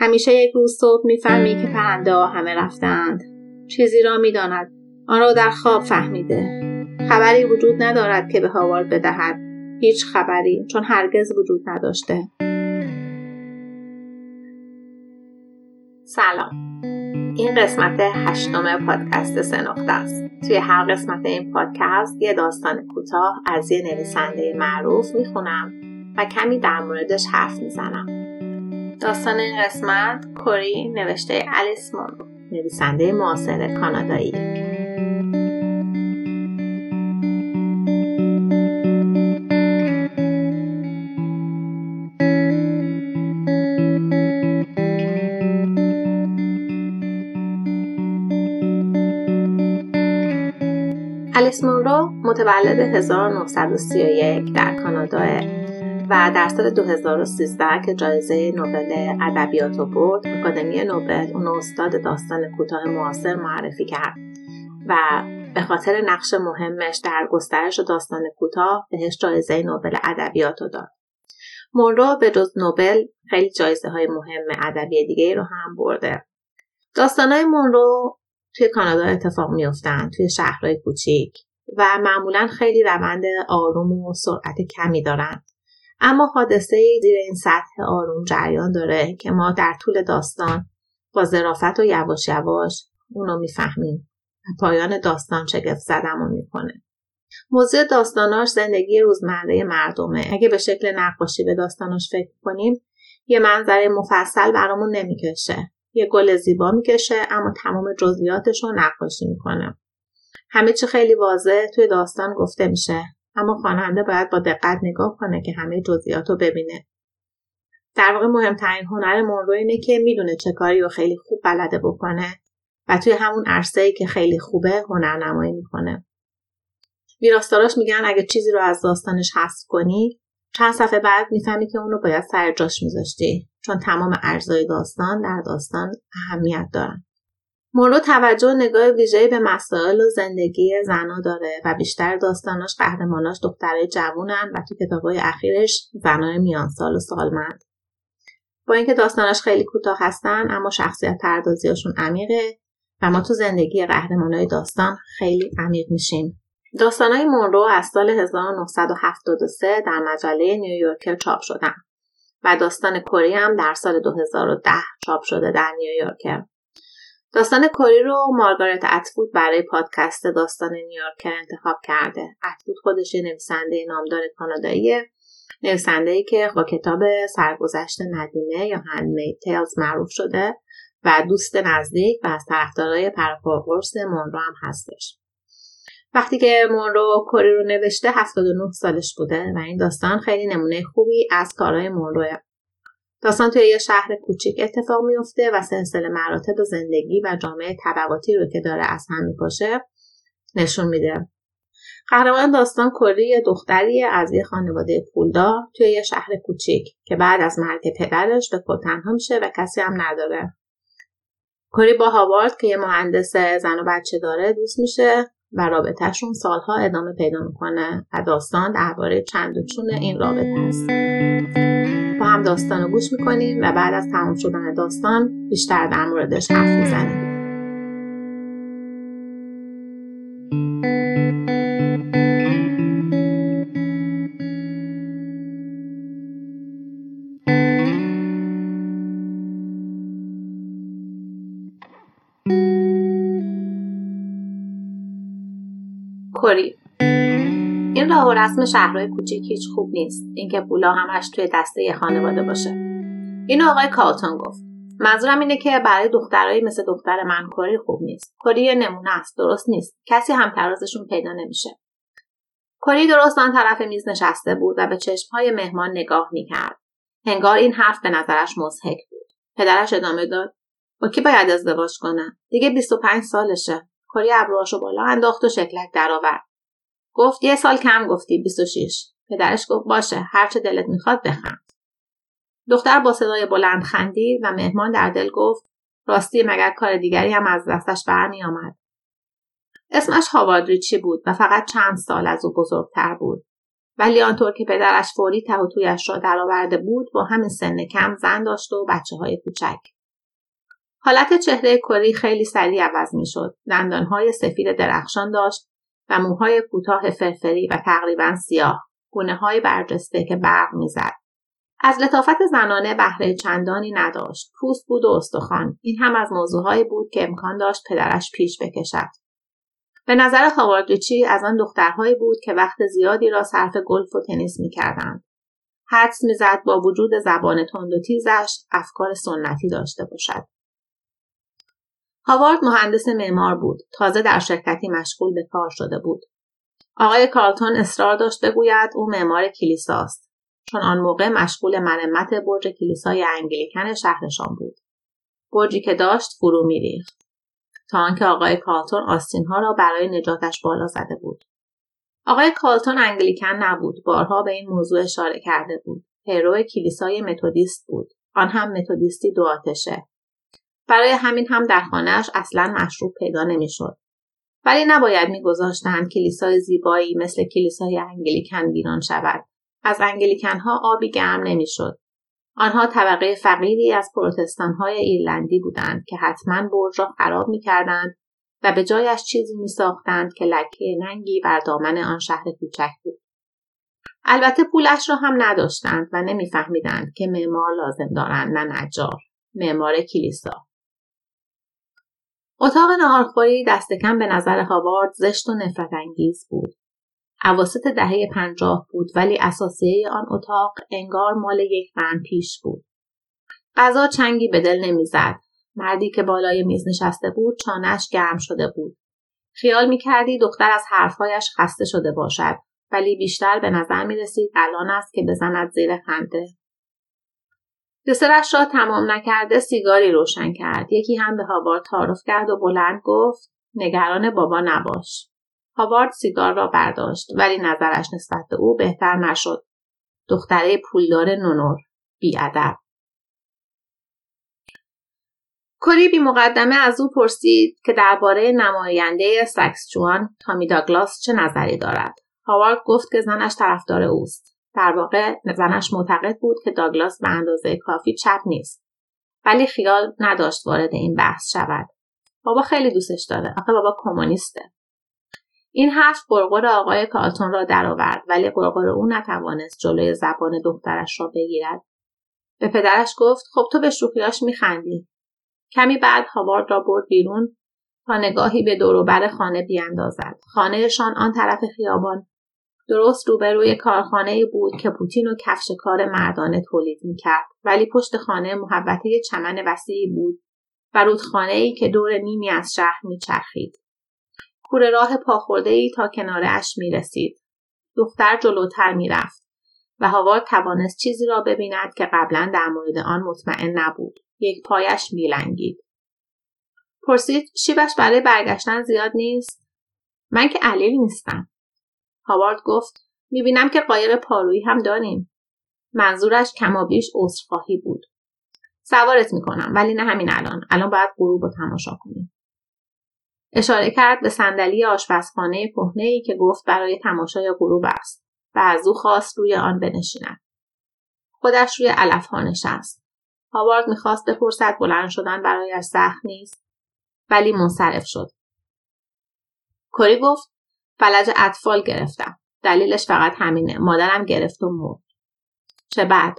همیشه یک روز صبح می‌فهمی که پرنده ها همه رفتند. چیزی را می‌داند. آن را در خواب فهمیده. خبری وجود ندارد که به هاوارد بدهد. هیچ خبری چون هرگز وجود نداشته. سلام. این قسمت هشتم پادکست سنخته است. توی هر قسمت این پادکست یه داستان کوتاه از یه نویسنده معروف می‌خونم و کمی در موردش حرف می‌زنم. داستان این قسمت کوری نوشته الیس مونرو نویسنده معاصر کانادایی. الیس مونرو متولد 1931 در کانادا و در سال 2013 که جایزه نوبل ادبیات رو برد آکادمی نوبل اون استاد داستان کوتاه معاصر معرفی کرد و به خاطر نقش مهمش در گسترش داستان کوتاه بهش جایزه نوبل ادبیات رو داد. مونرو به جز نوبل خیلی جایزه های مهم ادبی دیگه رو هم برده. داستانهای مونرو توی کانادا اتفاق میافتند توی شهرهای کوچیک و معمولا خیلی روند آروم و سرعت کمی دارند اما حادثه زیر این سطح آروم جریان داره که ما در طول داستان با ظرافت و یواش یواش اونو می‌فهمیم پایان داستان شگفت زدمون می‌کنه. موضوع داستاناش زندگی روزمره مردمه. اگه به شکل نقاشی به داستاناش فکر کنیم یه منظره مفصل برامون نمی‌کشه. یه گل زیبا می‌کشه اما تمام جزئیاتش رو نقاشی می‌کنه. همه چی خیلی واضح توی داستان گفته میشه. اما خواننده باید با دقت نگاه کنه که همه جزئیات رو ببینه. در واقع مهمترین هنر مونرو اینه که می‌دونه چه کاری رو خیلی خوب بلده بکنه و توی همون عرصه ای که خیلی خوبه هنرنمایی می‌کنه. ویراستاراش میگن اگه چیزی رو از داستانش حذف کنی چند صفحه بعد می‌فهمی که اون رو باید سر جاش میذاشتی چون تمام ارزای داستان در داستان اهمیت دارن. مورو توجه نگاه ویژه‌ای به مسائل و زندگی زنا داره و بیشتر داستاناش قهرماناش دخترای جوونن و تو کتابای اخیرش زنای میانسال و سالمند. با اینکه داستاناش خیلی کوتاه هستن اما شخصیت پردازیاشون عمیقه و ما تو زندگی قهرمانای داستان خیلی عمیق میشیم. داستانهای مونرو از سال 1973 در مجله نیویورکر چاپ شدن و داستان کری هم در سال 2010 چاپ شده در نیویورکر. داستان کری رو مارگارت اتفود برای پادکست داستان نیویورکر انتخاب کرده. اتفود خودش نویسنده نامدار کاناداییه. نویسنده که با کتاب سرگذشت ندیمه یا هندمید تیلز معروف شده و دوست نزدیک و از طرفدارای پرپاقرص مونرو هم هستش. وقتی که مونرو کری رو نوشته 79 سالش بوده و این داستان خیلی نمونه خوبی از کارهای مونروه. داستان توی یه شهر کوچیک اتفاق میفته و سلسله مراتب زندگی و جامعه طبقاتی رو که داره از هم می‌کشه نشون میده. قهرمان داستان کری دختری از یه خانواده پولدار توی یه شهر کوچیک که بعد از مرگ پدرش به خود تنها میشه و کسی هم نداره. کری با هاوارد که یه مهندس زن و بچه داره دوست میشه و رابطهشون سالها ادامه پیدا می‌کنه و داستان درباره چند و چون این رابطه است. با هم داستان رو گوش می‌کنیم و بعد از تمام شدن داستان بیشتر در موردش حرف می‌زنیم. و رسم شهرهای کوچیک هیچ خوب نیست. اینکه پولا همش توی دسته یه خانواده باشه. اینو آقای کالتون گفت. منظورم اینه که برای دخترایی مثل دختر من کری خوب نیست. کری یه نمونه است درست نیست. کسی هم ترازشون پیدا نمیشه. کری درست آن طرف میز نشسته بود و به چشمهای مهمان نگاه می‌کرد. هنگار این حرف به نظرش مضحک بود. پدرش ادامه داد. با کی باید ازدواج کنه؟ دیگه 25 سالشه. کاری ابروهاشو بالا انداخت و شکلک درآورد. گفت یه سال کم گفتی 26 پدرش گفت باشه هرچه دلت می‌خواد بخند. دختر با صدای بلند خندید و مهمان در دل گفت راستی مگر کار دیگری هم از دستش برمی آمد. اسمش هاوارد ریچی بود؟ و فقط چند سال از او بزرگتر بود. ولی آنطور که پدرش فوری ته و را درآورده بود با همین سن کم زن داشت و بچه های کوچک. حالت چهره کری خیلی سریع عوض می‌شد. دندانهای سفید درخشان داشت. و موهای کوتاه فرفری و تقریبا سیاه. گونه های برجسته که برق می‌زد. از لطافت زنانه بهره چندانی نداشت. پوست بود و استخوان. این هم از موضوعهایی بود که امکان داشت پدرش پیش بکشد. به نظر هاواردریچی از آن دخترهایی بود که وقت زیادی را صرف گلف و تنیس می‌کردند. حدس می‌زد با وجود زبان تند و تیزش افکار سنتی داشته باشد. هاوارد مهندس معمار بود. تازه در شرکتی مشغول به کار شده بود. آقای کارلتون اصرار داشت بگوید او معمار کلیساست. چون آن موقع مشغول مرمت برج کلیسای انگلیکن شهرشان بود. برجی که داشت فرو میریخت. تا آنکه آقای کالتون آستینها را برای نجاتش بالا زده بود. آقای کالتون انگلیکن نبود. بارها به این موضوع اشاره کرده بود. پیرو کلیسای متودیست بود. آن هم متودیستی دو آتشه. برای همین هم در خانهاش اصلا مشروب پیدا نمی‌شد. ولی نباید میگذاشتند کلیسای زیبایی مثل کلیسای انگلیکن ویران شود. از انگلیکنها آبی گرم نمی‌شد. آنها طبقه فقیری از پروتستانهای ایرلندی بودند که حتما برج را خراب می‌کردند و به جایش چیزی میساختند که لکه ننگی بر دامن آن شهر کوچک بود. البته پولش را هم نداشتند و نمیفهمیدند که معمار لازم دارند نه نجار. معمار کلیسا. اتاق نهارخوری دست کم به نظر هاوارد زشت و نفرت انگیز بود. عواسط دهه پنجاه بود ولی اساسیه آن اتاق انگار مال یک قرن پیش بود. غذا چنگی به دل نمی‌زد. مردی که بالای میز نشسته بود چانش گرم شده بود. خیال می کردی دختر از حرفهایش خسته شده باشد ولی بیشتر به نظر می رسید الان است که بزند زیر خنده. دسرش را تمام نکرده سیگاری روشن کرد. یکی هم به هاوارد تعارف کرد و بلند گفت نگران بابا نباش. هاوارد سیگار را برداشت ولی نظرش نسبت به او بهتر نشد. دختره پولدار نونور بیادب. کری بی مقدمه از او پرسید که درباره نماینده سکس جوان تامی داگلاس چه نظری دارد. هاوارد گفت که زنش طرفدار اوست. در واقع زنش معتقد بود که داگلاس به اندازه کافی چپ نیست. ولی خیال نداشت وارد این بحث شود. بابا خیلی دوستش داره. آخه بابا کمونیسته. این حرف قرقر آقای کالتون را درآورد ولی قرقر او نتوانست جلوی زبان دخترش را بگیرد. به پدرش گفت خب تو به شوخیاش میخندی. کمی بعد هاوارد را برد بیرون تا نگاهی به دوروبر خانه بیاندازد. خانهشان آن طرف خیابان درست روبروی کارخانه بود که پوتین و کفش کار مردانه تولید می‌کرد ولی پشت خانه محبته چمن وسیعی بود و رودخانه ای که دور نیمی از شهر میچرخید کوره راه پاخورده ای تا کنار اش می رسید. دختر جلوتر می رفت و هاوارد توانست چیزی را ببیند که قبلا در مورد آن مطمئن نبود. یک پایش میلنگید. پرسید شیبش برای برگشتن زیاد نیست؟ من که علیل نیستم. هاوارد گفت می‌بینم که قایق پارویی هم داریم. منظورش کمابیش عذرخواهی بود. سوارت می‌کنم ولی نه همین الان. الان باید غروب رو تماشا کنیم. اشاره کرد به صندلی آشپزخانه ای که گفت برای تماشای غروب است و از او خواست روی آن بنشیند. خودش روی علفها نشست. هاوارد می‌خواست بپرسد بلند شدن برایش سخت نیست ولی منصرف شد. کری گفت فلج اطفال گرفتم. دلیلش فقط همینه. مادرم گرفت و مرد. چه بعد؟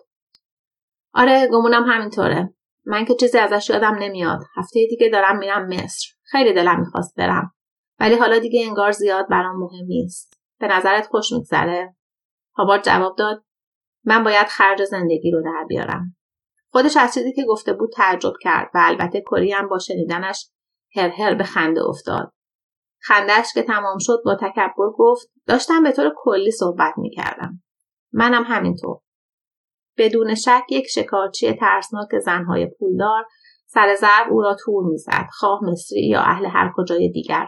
آره گمونم همینطوره. من که چیزی ازش یادم نمیاد. هفته دیگه دارم میرم مصر. خیلی دلم می‌خواست برم. ولی حالا دیگه انگار زیاد برام مهم نیست. به نظرت خوش میگذره؟ هاوارد جواب داد من باید خرج زندگی رو در بیارم. خودش از چیزی که گفته بود تعجب کرد و البته کری هم با شنیدنش هر هر به خنده افتاد. خندش که تمام شد با تکبر گفت داشتم به طور کلی صحبت می‌کردم. منم همینطور. بدون شک یک شکارچی ترسناک زنهای پولدار سر ضرب او را تور می‌زد خواه مصری یا اهل هر کجای دیگر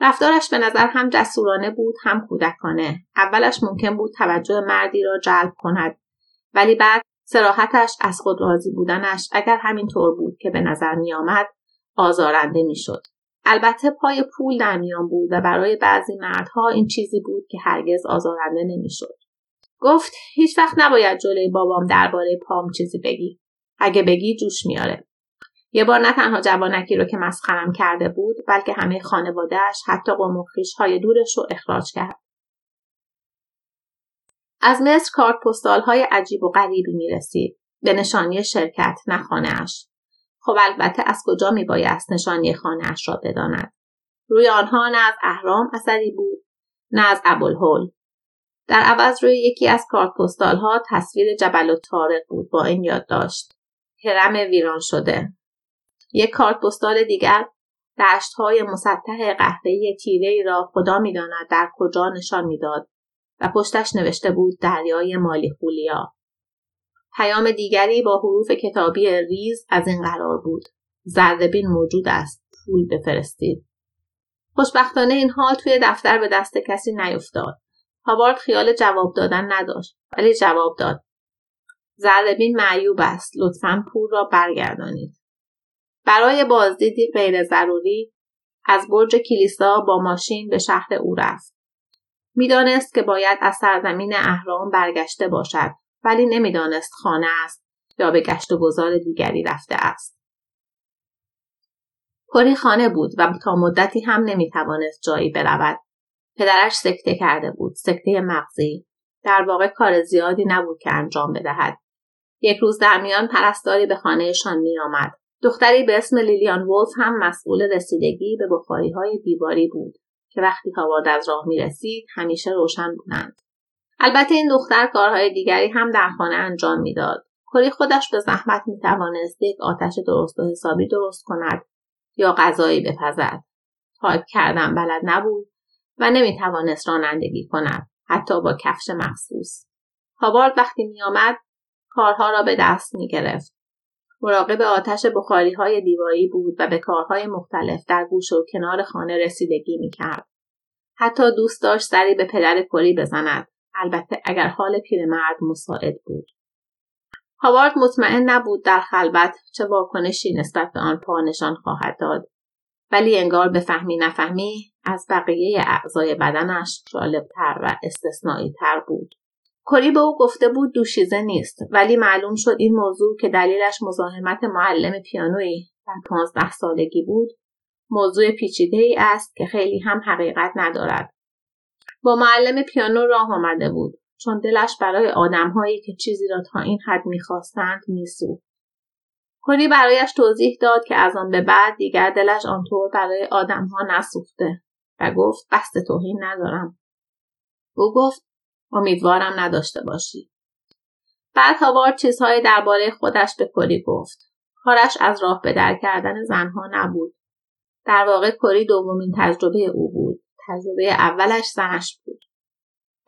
رفتارش به نظر هم جسورانه بود هم کودکانه اولش ممکن بود توجه مردی را جلب کند ولی بعد سراحتش از خود راضی بودنش اگر همین طور بود که به نظر می آمد آزارنده می شد. البته پای پول در میان بود و برای بعضی مردها این چیزی بود که هرگز آزارنده نمی‌شد. گفت هیچ وقت نباید جلوی بابام درباره پام چیزی بگی. اگه بگی جوش میاره. یه بار نه تنها جوانکی رو که مسخرم کرده بود بلکه همه خانوادهش حتی قوم های دورش رو اخراج کرد. از مصر کارت پستال های عجیب و غریبی می رسید به نشانی شرکت نه خانهاش. خب البته از کجا می بایست نشانی خانهاش را بداند؟ روی آنها نه از اهرام اثری بود نه از ابوالهول. در عوض روی یکی از کارت ها تصویر جبل و تارق بود با این یادداشت هرم ویران شده. یک کارت پستال دیگر دشت های مسطح قهوه‌ای تیره را خدا می‌داند در کجا نشان می‌داد و پشتش نوشته بود دریای مالی خولیا. پیام دیگری با حروف کتابی ریز از این قرار بود. زردبین موجود است. پول بفرستید. خوشبختانه این حال توی دفتر به دست کسی نیفتاد. هاوارد خیال جواب دادن نداشت ولی جواب داد. زردبین معیوب است. لطفا پول را برگردانید. برای بازدیدی غیر ضروری از برج کلیسا با ماشین به شهر او رفت. می‌دانست که باید از سرزمین اهرام برگشته باشد ولی نمی‌دانست خانه است یا به گشت و گذار دیگری رفته است. کری خانه بود و تا مدتی هم نمی‌توانست جایی برود. پدرش سکته کرده بود، سکته مغزی. در واقع کار زیادی نبود که انجام بدهد. یک روز در میان پرستاری به خانهشان میآمد. دختری به اسم لیلیان وولف هم مسئول رسیدگی به بخاری های دیواری بود. که وقتی هاوارد از راه می رسید همیشه روشن بودند. البته این دختر کارهای دیگری هم در خانه انجام می‌داد. کلی خودش به زحمت می توانست یک آتش درست و حسابی درست کند یا غذایی بپزد. تایپ کردن بلد نبود و نمی توانست رانندگی کند حتی با کفش مخصوص. هاوارد وقتی می آمد کارها را به دست می گرفت. مراقب آتش بخاری های دیواری بود و به کارهای مختلف در گوش و کنار خانه رسیدگی می کرد. حتی دوست داشت سری به پدر کری بزند. البته اگر حال پیرمرد مساعد بود. هاوارد مطمئن نبود در خلبت چه واکنشی نسبت به آن پا نشان خواهد داد. ولی انگار به فهمی نفهمی از بقیه اعضای بدنش جالبتر و استثنایی تر بود. کری به او گفته بود دوشیزه نیست ولی معلوم شد این موضوع که دلیلش مزاحمت معلم پیانویی در پانزده سالگی بود موضوع پیچیده ای است که خیلی هم حقیقت ندارد با معلم پیانو راه آمده بود چون دلش برای آدمهایی که چیزی را تا این حد می‌خواستند میسوخت کلی برایش توضیح داد که از آن به بعد دیگر دلش آنطور برای آدمها نسوخته و گفت قصد توهین ندارم او گفت امیدوارم نداشته باشی. بعد هاوارد چیزهایی درباره خودش به کری گفت. کارش از راه به در کردن زنها نبود. در واقع کری دومین تجربه او بود. تجربه اولش زنش بود.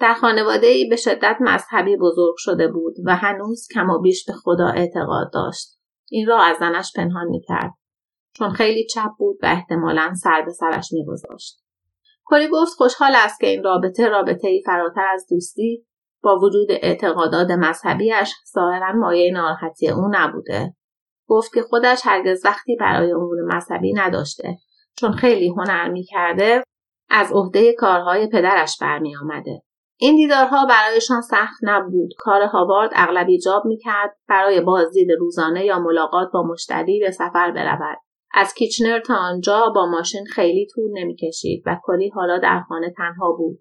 در خانواده ای به شدت مذهبی بزرگ شده بود و هنوز کم و بیش به خدا اعتقاد داشت. این را از زنش پنهان می کرد. چون خیلی چپ بود و احتمالا سر به سرش می گذاشت. کلی گفت خوشحال است که این رابطه رابطه ای فراتر از دوستی با وجود اعتقادات مذهبیش ظاهرا مایه ناراحتی او نبوده گفت که خودش هرگز وقتی برای امور مذهبی نداشته چون خیلی هنر می‌کرده از عهده کارهای پدرش برمی آمده. این دیدارها برایشان سخت نبود. کار هاوارد اغلب ایجاب می‌کرد برای بازدید روزانه یا ملاقات با مشتری به سفر برود. از کیچنر تا آنجا با ماشین خیلی طول نمی‌کشید و کلی حالا در خانه تنها بود.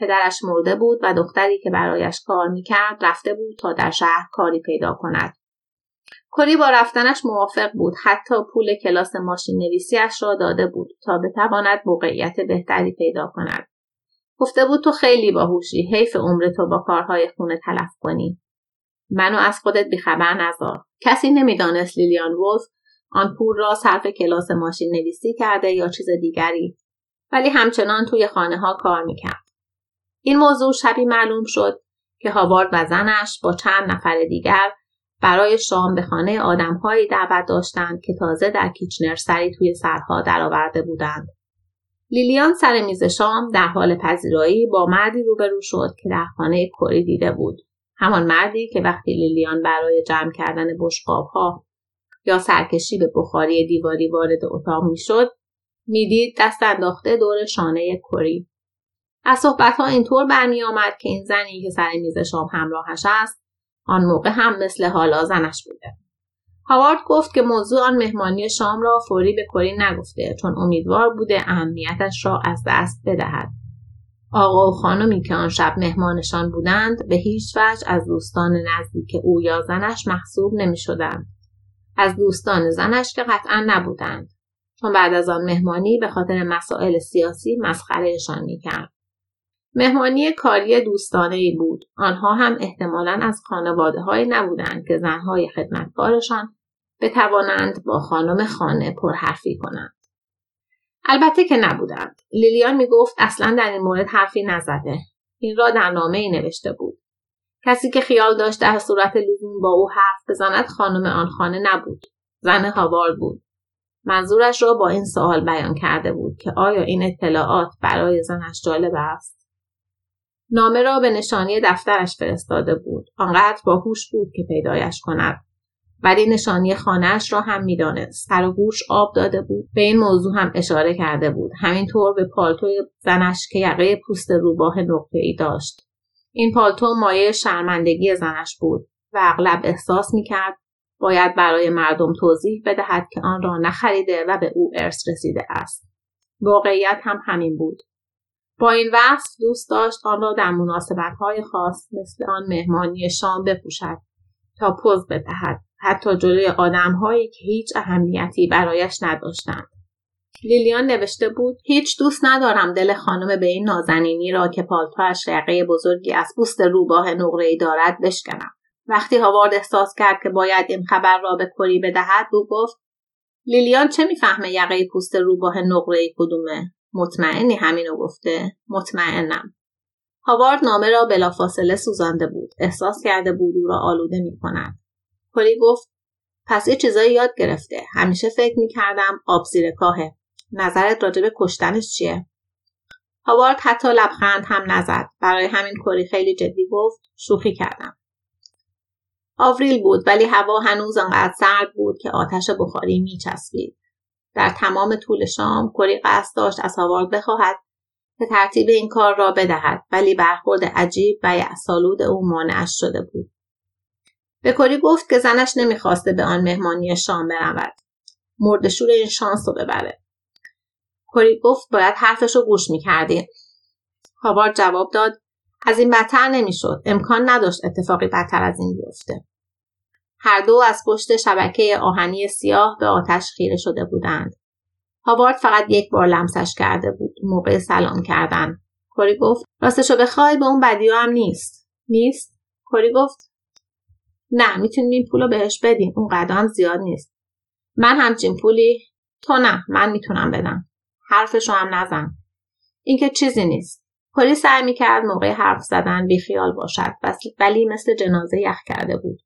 پدرش مرده بود و دختری که برایش کار می‌کرد رفته بود تا در شهر کاری پیدا کند. کلی با رفتنش موافق بود حتی پول کلاس ماشین نویسیش را داده بود تا بتواند موقعیت بهتری پیدا کند. گفته بود تو خیلی باهوشی حیف عمر تو با کارهای خونه تلف کنی. منو از خودت بیخبر نذار. کسی نمی‌دانست لیلیان وولف آن پول را صرف کلاس ماشین نویسی کرده یا چیز دیگری ولی همچنان توی خانه ها کار می‌کرد. این موضوع شبی معلوم شد که هاوارد و زنش با چند نفر دیگر برای شام به خانه آدمهایی دعوت داشتند که تازه در کیچنر سری توی سرها درآورده بودند. لیلیان سر میز شام در حال پذیرایی با مردی روبرو شد که در خانه کری دیده بود. همان مردی که وقتی لیلیان برای جمع کردن بشقابها یا سرکشی به بخاری دیواری وارد اتاق می‌شد می‌دید دست انداخته دور شانه کری از صحبتها اینطور برمی آمد که این زنی که سر میز شام همراهش است آن موقع هم مثل حالا زنش بوده. هاوارد گفت که موضوع آن مهمانی شام را فوری به کری نگفته چون امیدوار بوده اهمیتش را از دست بدهد. آقا و خانمی که آن شب مهمانشان بودند به هیچ وجه از دوستان نزدیک او یا زنش محسوب نمی شدند. از دوستان زنش که قطعا نبودند. چون بعد از آن مهمانی به خاطر مسائل سیاسی مسخرهشان می‌کرد. مهمانی کاری دوستانه ای بود. آنها هم احتمالا از خانواده های نبودند که زنهای خدمتکارشان بتوانند با خانم خانه پرحرفی کنند. البته که نبودند. لیلیان می‌گفت اصلا در این مورد حرفی نزده. این را در نامه ای نوشته بود. کسی که خیال داشت در صورت لزوم با او حرف بزند خانم آن خانه نبود. زن هاوارد بود. منظورش را با این سوال بیان کرده بود که آیا این اطلاعات برای زنش جالب است؟ نامه را به نشانی دفترش فرستاده بود. آنقدر باهوش بود که پیدایش کند. ولی نشانی خانهاش را هم می‌دانست. سر و گوش آب داده بود. به این موضوع هم اشاره کرده بود. همینطور به پالتوی زنش که یقه پوست روباه ای داشت. این پالتو مایه شرمندگی زنش بود و اغلب احساس می‌کرد باید برای مردم توضیح بدهد که آن را نخریده و به او ارث رسیده است. واقعیت هم همین بود. با این وصف دوست داشت آن را در مناسبتهای خاص مثل آن مهمانی شام بپوشد تا پوز بدهد. حتی جلوی آدمهایی که هیچ اهمیتی برایش نداشتند. لیلیان نوشته بود هیچ دوست ندارم دل خانم به این نازنینی را که پالتوش رقه بزرگی از پوست روباه نقرهای دارد بشکنم. وقتی هاوارد احساس کرد که باید این خبر را به کری بدهد او گفت لیلیان چه می‌فهمه یقه پوست روباه نقره کدومه؟ مطمئنی همینو گفته؟ مطمئنم. هاوارد نامه را بلافاصله سوزانده بود. احساس کرده بود او را آلوده می کند کلی گفت پس یه چیزایی یاد گرفته. همیشه فکر می کردم آب زیر کاهه. نظرت راجع به کشتنش چیه؟ هاوارد حتی لبخند هم نزد. برای همین کری خیلی جدی گفت شوخی کردم. آوریل بود ولی هوا هنوز آنقدر سرد بود که آتش بخاری میچسبید. در تمام طول شام کری قصد داشت از هاوارد بخواهد که ترتیب این کار را بدهد ولی برخورد عجیب و یعسالود او مانعش شده بود. به کری گفت که زنش نمی‌خواسته به آن مهمانی شام برود. مردشور این شانس رو ببره. کری گفت باید حرفش رو گوش می‌کردی. هاوارد جواب داد از این بدتر نمی‌شد. امکان نداشت اتفاقی بدتر از این بیفته. هر دو از پشت شبکه آهنی سیاه به آتش خیره شده بودند. هاوارد فقط یک بار لمسش کرده بود. موقع سلام کردن. کری گفت راستشو بخوای به اون بدی هم نیست. نیست؟ کری گفت نه می‌تونیم این پول رو بهش بدیم. اون قدم زیاد نیست. من همچین پولی؟ تو نه من می‌تونم بدم. حرفشو هم نزن. این که چیزی نیست. کلی سعی می‌کرد موقع حرف زدن بیخیال باشد ولی مثل جنازه یخ کرده بود.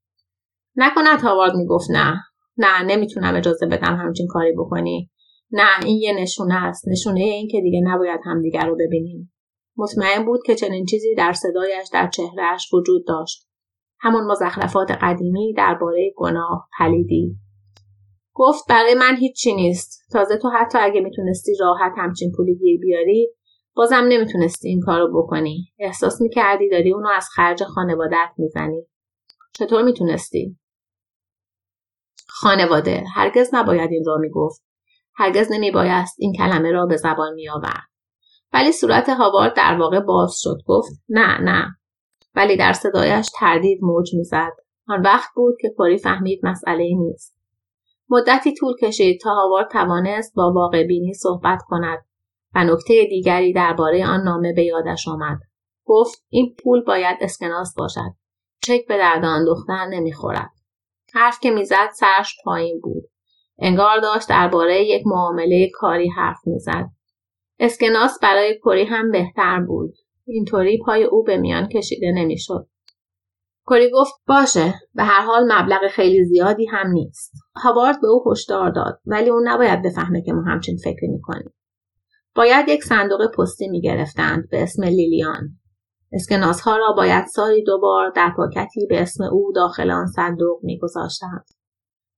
نکند هاوارد می‌گفت نه. نه نمی‌تونم اجازه بدم همچین کاری بکنی. نه این یه نشونه است. نشونه این که دیگه نباید همدیگر رو ببینیم. مطمئن بود که چنین چیزی در صدایش در چهرهش وجود داشت. همون مزخرفات قدیمی درباره گناه پلیدی. گفت برای من هیچی نیست. تازه تو حتی اگه می‌تونستی راحت همچین پولی گیر بیاری بازم نمی‌تونستی این کارو بکنی. احساس می‌کردی داری اونو از خرج خانوادت می‌زنی. چطور می‌تونستی؟ خانواده. هرگز نباید این را می‌گفت. هرگز نمیبایست این کلمه را به زبان میآورد. ولی صورت هاوارد در واقع باز شد. گفت نه نه. ولی در صدایش تردید موج می‌زد. آن وقت بود که کاری فهمید مسئله نیست. مدتی طول کشید تا هاوارد توانست با واقع بینی صحبت کند و نکته دیگری درباره آن نامه به یادش آمد. گفت این پول باید اسکناس باشد. چک به درد دختر نمی‌خورد. حرف که می‌زد سرش پایین بود. انگار داشت درباره یک معامله کاری حرف می‌زد. اسکناس برای کری هم بهتر بود. اینطوری پای او به میان کشیده نمی‌شد. کری گفت باشه به هر حال مبلغ خیلی زیادی هم نیست. هاوارد به او هشدار داد ولی اون نباید بفهمه که ما همچین فکری می‌کنیم. باید یک صندوق پستی می‌گرفتند به اسم لیلیان. اسکناس ها را باید سالی دوبار در پاکتی به اسم او داخل آن صندوق میگذاشتند.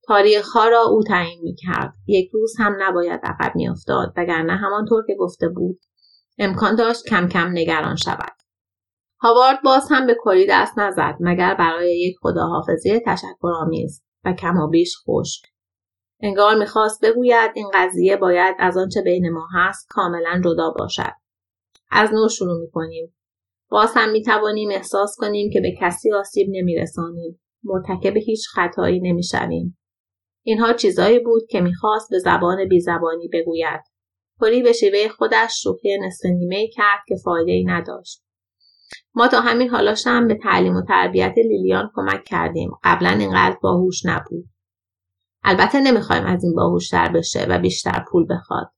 تاریخها را او تعیین می‌کرد. یک روز هم نباید عقب میافتاد وگرنه همانطور که گفته بود امکان داشت کم کم نگران شود. هاوارد باز هم به کلی دست نزد مگر برای یک خداحافظی تشکرآمیز و کم و بیش خوش انگار می‌خواست بگوید این قضیه باید از آنچه بین ما هست کاملا جدا باشد. از نو شروع می‌کنیم. باز هم می‌توانیم احساس کنیم که به کسی آسیب نمیرسانیم. مرتکب هیچ خطایی نمی‌شویم. اینها چیزایی بود که می‌خواست به زبان بیزبانی بگوید. پلی به شیوه خودش شوخی نصف نیمه کرد که فایده ای نداشت. ما تا همین حالاش هم به تعلیم و تربیت لیلیان کمک کردیم. قبلا اینقدر باهوش نبود. البته نمی‌خوایم از این باهوشتر بشه و بیشتر پول بخواد.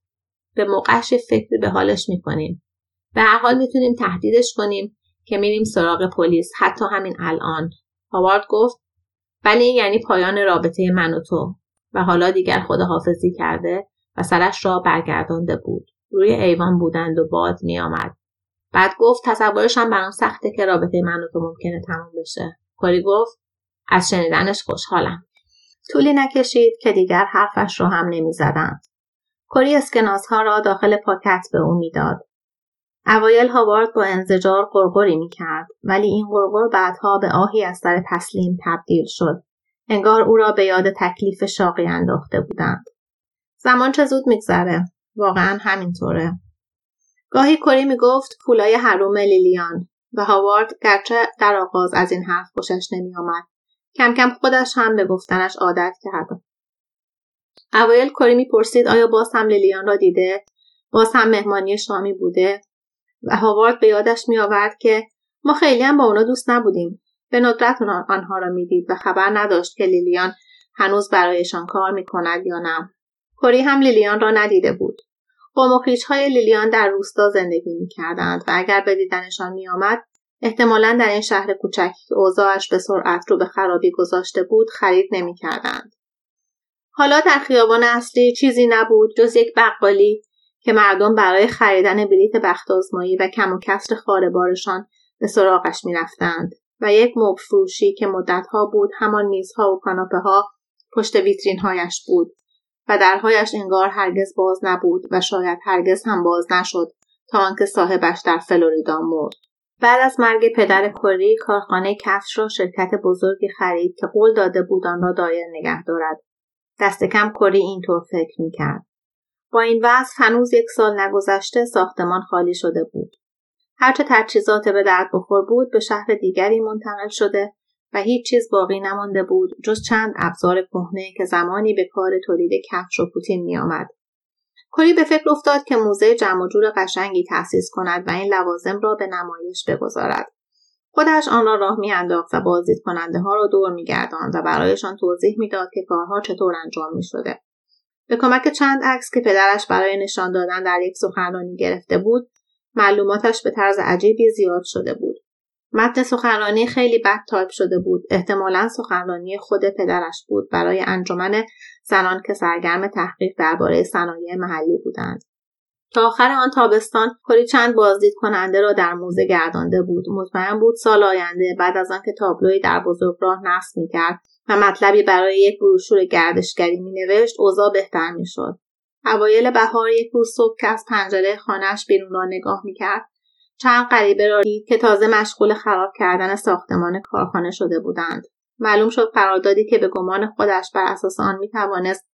به موقعش فکری به حالش می‌کنیم. به هر حال می‌تونیم تهدیدش کنیم که میریم سراغ پلیس. حتی همین الان. هاوارد گفت این یعنی پایان رابطه من و تو. و حالا دیگر خداحافظی کرده و سرش را برگردانده بود. روی ایوان بودند و باد میآمد. بعد گفت تصورشم برام سخته که رابطه من و تو ممکنه تموم بشه. کاری گفت از شنیدنش خوشحالم. طولی نکشید که دیگر حرفش را هم نمی‌زدند. کری اسکناسها را داخل پاکت به او می‌داد. اوایل هاوارد با انزجار قرقری می‌کرد ولی این قرقر بعدها به آهی از سر تسلیم تبدیل شد. انگار او را به یاد تکلیف شاقی انداخته بودند. زمان چه زود میگذره؟ واقعا همینطوره. گاهی کری می‌گفت پولای حروم لیلیان و هاوارد گرچه در آغاز از این حرف خوشش نمیآمد. کم کم خودش هم به گفتنش عادت کرد. اوایل کری می‌پرسید آیا باز هم لیلیان را دیده؟ باز هم مهمانی شامی بوده؟ و هاوارد به یادش میآورد که ما خیلی هم با اونا دوست نبودیم. به ندرت آنها را می‌دید و خبر نداشت که لیلیان هنوز برایشان کار می‌کند یا نه. کری هم لیلیان را ندیده بود. قوم های لیلیان در روستا زندگی می‌کردند و اگر به دیدنشان میآمد احتمالا در این شهر کوچکی که اوضاعش به سرعت رو به خرابی گذاشته بود خرید نمی‌کردند. حالا در خیابان اصلی چیزی نبود جز یک بقالی که مردم برای خریدن بلیت بخت آزمایی و کم و کسر خاربارشان به سراغش می‌رفتند و یک مبل فروشی که مدتها بود همان میزها و کاناپه ها پشت ویترین هایش بود و درهایش انگار هرگز باز نبود و شاید هرگز هم باز نشد تا آنکه صاحبش در فلوریدا مرد. بعد از مرگ پدر کری کارخانه کفش را شرکت بزرگی خرید که قول داده بود آن را دایر نگه دارد. دست کم کری اینطور فکر می‌کرد. با این وضع هنوز یک سال نگذشته ساختمان خالی شده بود. هرچه تجهیزات به درد بخور بود به شهر دیگری منتقل شده و هیچ چیز باقی نمانده بود جز چند ابزار کهنه که زمانی به کار تولید کفش و پوتین میآمد. کلی به فکر افتاد که موزه جمع جور قشنگی تأسیس کند و این لوازم را به نمایش بگذارد. خودش آن را راه میانداخت و بازدید کننده ها را دور میگرداند و برایشان توضیح می‌داد که کارها چطور انجام می‌شده. به کمک چند عکس که پدرش برای نشان دادن در یک سخنرانی گرفته بود معلوماتش به طرز عجیبی زیاد شده بود. متن سخنرانی خیلی بد تایپ شده بود. احتمالا سخنرانی خود پدرش بود. برای انجمن زنان که سرگرم تحقیق درباره صنایع محلی بودند. تا آخر آن تابستان کلی چند بازدید کننده را در موزه گردانده بود. مطمئن بود سال آینده بعد از آنکه تابلوی در بزرگراه نصب می‌کرد و مطلبی برای یک بروشور گردشگری مینوشت اوضاع بهتر می‌شد. اوایل بهار یک روز صبح که از پنجره خانهاش بیرون را نگاه می‌کرد چند غریبه را دید که تازه مشغول خراب کردن ساختمان کارخانه شده بودند. معلوم شد قراردادی که به گمان خودش بر اساس آن می‌توانست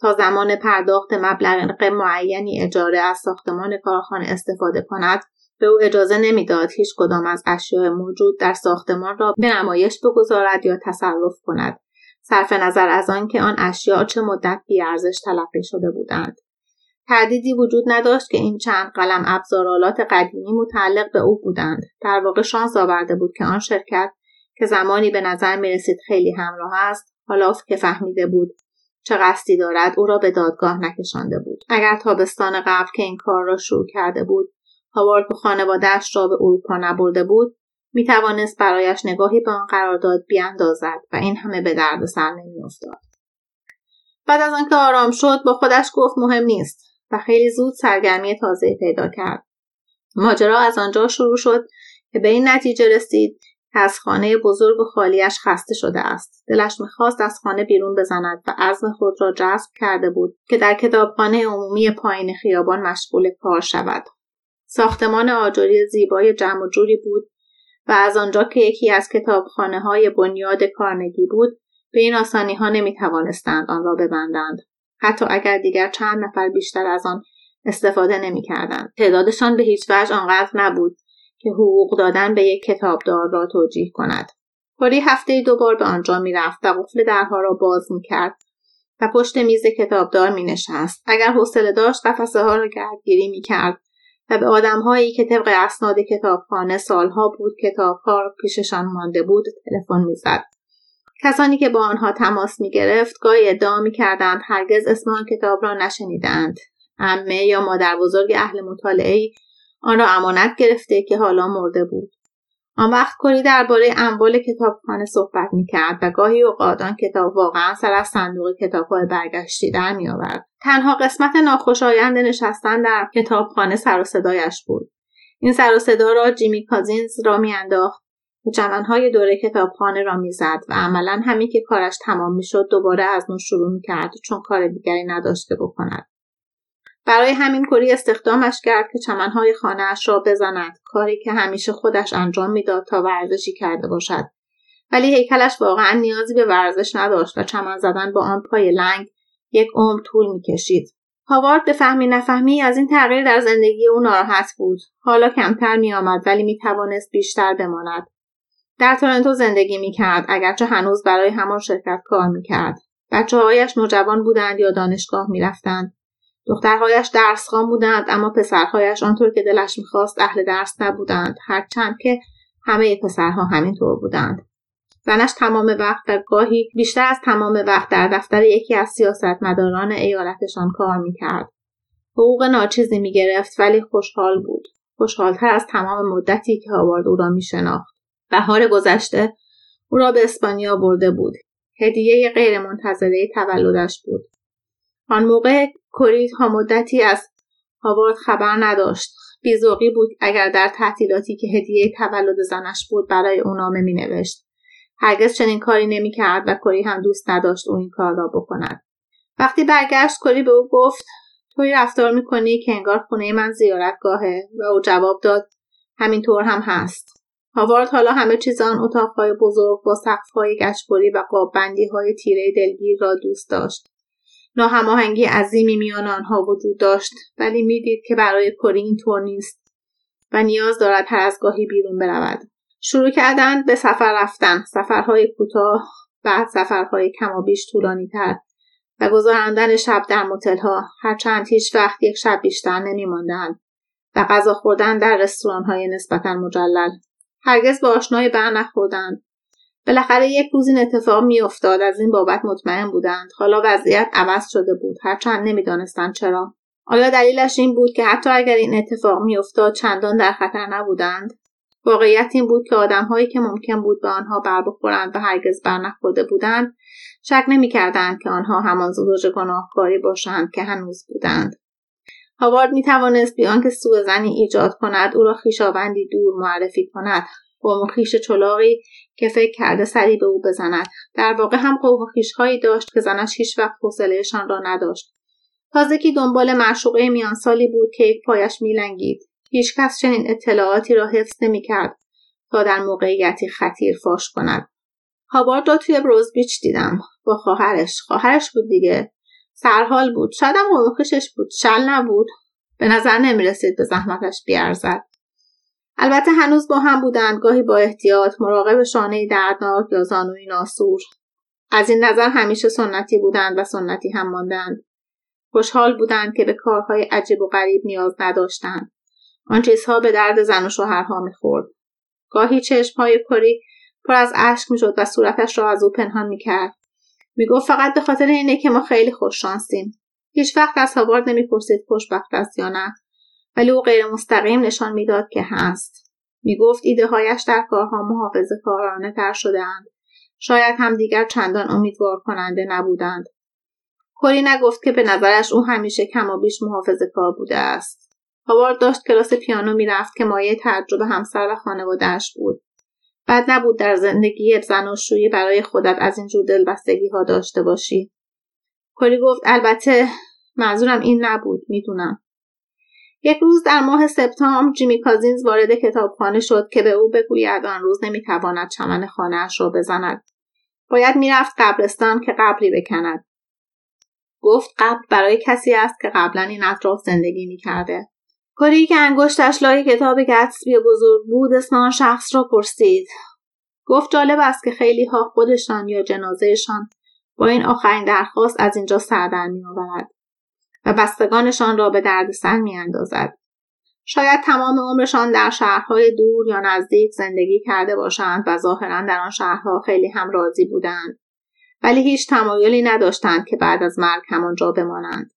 تا زمان پرداخت مبلغ معینی اجاره از ساختمان کارخانه استفاده کند به او اجازه نمی‌داد هیچ کدام از اشیاء موجود در ساختمان را به نمایش بگذارد یا تصرف کند صرف نظر از آنکه آن اشیاء چه مدت بیارزش تلقی شده بودند. تردیدی وجود نداشت که این چند قلم ابزارالات قدیمی متعلق به او بودند. در واقع شانس آورده بود که آن شرکت که زمانی به نظر می رسید خیلی همراه است حالا که فهمیده بود چه قصدی دارد او را به دادگاه نکشانده بود. اگر تابستان قبل که این کار را شروع کرده بود هاوارد به خانوادهاش را به اروپا نبرده بود می توانست برایش نگاهی به آن قرارداد بیاندازد و این همه به درد سر نمیافتاد. بعد از آنکه آرام شد با خودش گفت مهم نیست و خیلی زود سرگرمی تازه پیدا کرد. ماجرا از آنجا شروع شد که به این نتیجه رسید از خانه بزرگ و خالیش خسته شده است. دلش می‌خواست از خانه بیرون بزند و عزم خود را جذب کرده بود که در کتابخانه عمومی پایین خیابان مشغول کار شود. ساختمان آجری زیبای جمع و جوری بود و از آنجا که یکی از کتابخانه های بنیاد کارنگی بود به این آسانی ها نمی توانستند آن را ببندند حتی اگر دیگر چند نفر بیشتر از آن استفاده نمی کردند. تعدادشان به هیچ وجه آنقدر نبود که حقوق دادن به یک کتابدار را توجیه کند. کلی هفته دو بار به آنجا می‌رفت و قفل درها را باز کرد و پشت میز کتابدار می نشست. اگر حوصله داشت قفسه ها را گردگیری می کرد به آدمهایی که طبق اسناد کتابخانه سالها بود کتابها پیششان مانده بود تلفن می‌زد کسانی که با آنها تماس می گرفت گاهی ادعا می کردند هرگز اسم آن کتاب را نشنیدند. امه یا مادر بزرگ اهل مطالعه آن را امانت گرفته که حالا مرده بود. آن وقت کلی درباره اموال کتابخانه صحبت می کرد و گاهی اوقات آن کتاب واقعا سر از صندوق کتابهای برگشتی در می آورد. تنها قسمت ناخوشایند نشستن در کتابخانه سر و صدایش بود. این سر و صدا را جیمی کازینز را میانداخت و جمنهای دوره کتابخانه را می‌زد و عملا همین که کارش تمام می‌شد دوباره از نو شروع می‌کرد چون کار دیگری نداشته بکند برای همین کلی استخدامش کرد که چمنهای خانهاش را بزند کاری که همیشه خودش انجام می‌داد تا ورزشی کرده باشد. ولی هیکلش واقعا نیازی به ورزش نداشت و چمن زدن با آن پای لنگ یک عمر طول می‌کشید. هاوارد به فهمی نفهمی از این تغییر در زندگی او ناراحت بود. حالا کمتر میآمد ولی می‌توانست بیشتر بماند. در تورنتو زندگی می‌کرد اگرچه هنوز برای همان شرکت کار می‌کرد. بچه هایش نوجوان بودند یا دانشگاه می‌رفتند. دخترهایش درسخوان بودند اما پسرهایش آنطور که دلش می‌خواست اهل درس نبودند هرچند که همه پسرها همینطور بودند. زنش تمام وقت و گاهی بیشتر از تمام وقت در دفتر یکی از سیاستمداران ایالتشان کار می‌کرد. حقوق ناچیزی می‌گرفت ولی خوشحال بود. خوشحالتر از تمام مدتی که هاوارد او را میشناخت. بهار گذشته او را به اسپانیا برده بود. هدیه غیرمنتظره تولدش بود. آن موقع کوری تا مدتی از هاوارد خبر نداشت. بیزوقی بود اگر در تعطیلاتی که هدیه تولد زنش بود برای او نامه مینوشت. هرگز چنین کاری نمی‌کرد و کری هم دوست نداشت او این کار را بکند. وقتی برگشت کری به او گفت توی رفتار می‌کنی که انگار خونه من زیارتگاهه؟ و او جواب داد همینطور هم هست. هاوارد حالا همه چیز آن اتاقهای بزرگ با سقفهای گشتبری و های تیره دلگیر را دوست داشت. ناهماهنگی عظیمی میان آنها وجود داشت ولی می‌دید که برای کری اینطور نیست و نیاز دارد هر از گاهی بیرون برود. شروع کردن به سفر رفتن سفرهای کوتاه بعد سفرهای کم و طولانی تر و گذراندن شب در ها هرچند هیچ وقت یک شب بیشتر نمیماندند و غذا خوردن در رستوران های نسبتا مجلل. هرگز به آشنای بر نخوردند. بالاخره یک روز این اتفاق میافتاد. از این بابت مطمئن بودند. حالا وضعیت عوض شده بود. هرچند نمی‌دانستند چرا. آیا دلیلش این بود که حتی اگر این اتفاق میافتاد چندان در خطر نبودند. واقعیت این بود که آدمهایی که ممکن بود به آنها بر بخورند و هرگز بر نخورده بودند شک نمی‌کردند که آنها همان زوج گناهکاری باشند که هنوز بودند. هاوارد می توانست بیان که سوء زنی ایجاد کند او را خویشاوندی دور معرفی کند. قوم خیش چلاقی که فکر کرده سری به او بزند. در واقع هم قوم خیشهایی داشت که زنش هیچ وقت حوصلهشان را نداشت. تازگی دنبال معشوقه میان سالی بود که یک پایش میلنگید. هیچکس چنین اطلاعاتی را حفظ نمی‌کرد تا در موقعیتی خطیر فاش کند. هاوارد را توی بروز بیچ دیدم. با خواهرش. خواهرش بود دیگه. سرحال بود. شاید هم بود. شل نبود. به نظر نمی رسید به زحمتش بیارزد. البته هنوز با هم بودند گاهی با احتیاط مراقب شانه دردناک یا زانوی ناسور. از این نظر همیشه سنتی بودند و سنتی هم ماندند. خوشحال بودند که به کارهای عجیب و غریب نیاز نداشتند. آن چیزها به درد زن و شوهرها می‌خورد. گاهی چشمهای کری پر از اشک می‌شد و صورتش را از او پنهان می‌کرد. می‌گفت فقط به خاطر اینه که ما خیلی خوششانسیم. هیچ وقت از هاوارد نمی‌پرسید خوشبخت است یا نه. ولی او غیر مستقیم نشان می‌داد که هست. می‌گفت ایده هایش در کارها محافظ کارانه تر شدهاند. شاید هم دیگر چندان امیدوار کننده نبودند. کلی نگفت که به نظرش او همیشه کم و بیش محافظ کار بوده است. هاوارد داشت کلاس پیانو می‌رفت که مایه تعجب همسر و خانوادهاش بود. بد نبود در زندگی زناشویی برای خودت از اینجور دلبستگی ها داشته باشی. کلی گفت البته منظورم این نبود می‌دونم. یک روز در ماه سپتامبر جیمی کازینز وارد کتابخانه شد که به او بگوید آن روز نمی‌تواند چمن خانهاش را بزند. باید می‌رفت قبرستان که قبری بکند. گفت قبل برای کسی است که قبلا این اطراف زندگی می‌کرده. کاری که انگشتش لای کتاب گتسبی بزرگ بود اسم آن شخص را پرسید. گفت جالب است که خیلی ها خودشان یا جنازهشان با این آخرین درخواست از اینجا سر در میآورد و بستگانشان را به دردسر میاندازد. شاید تمام عمرشان در شهرهای دور یا نزدیک زندگی کرده باشند و ظاهرا در آن شهرها خیلی هم راضی بودند. ولی هیچ تمایلی نداشتند که بعد از مرگ همانجا بمانند.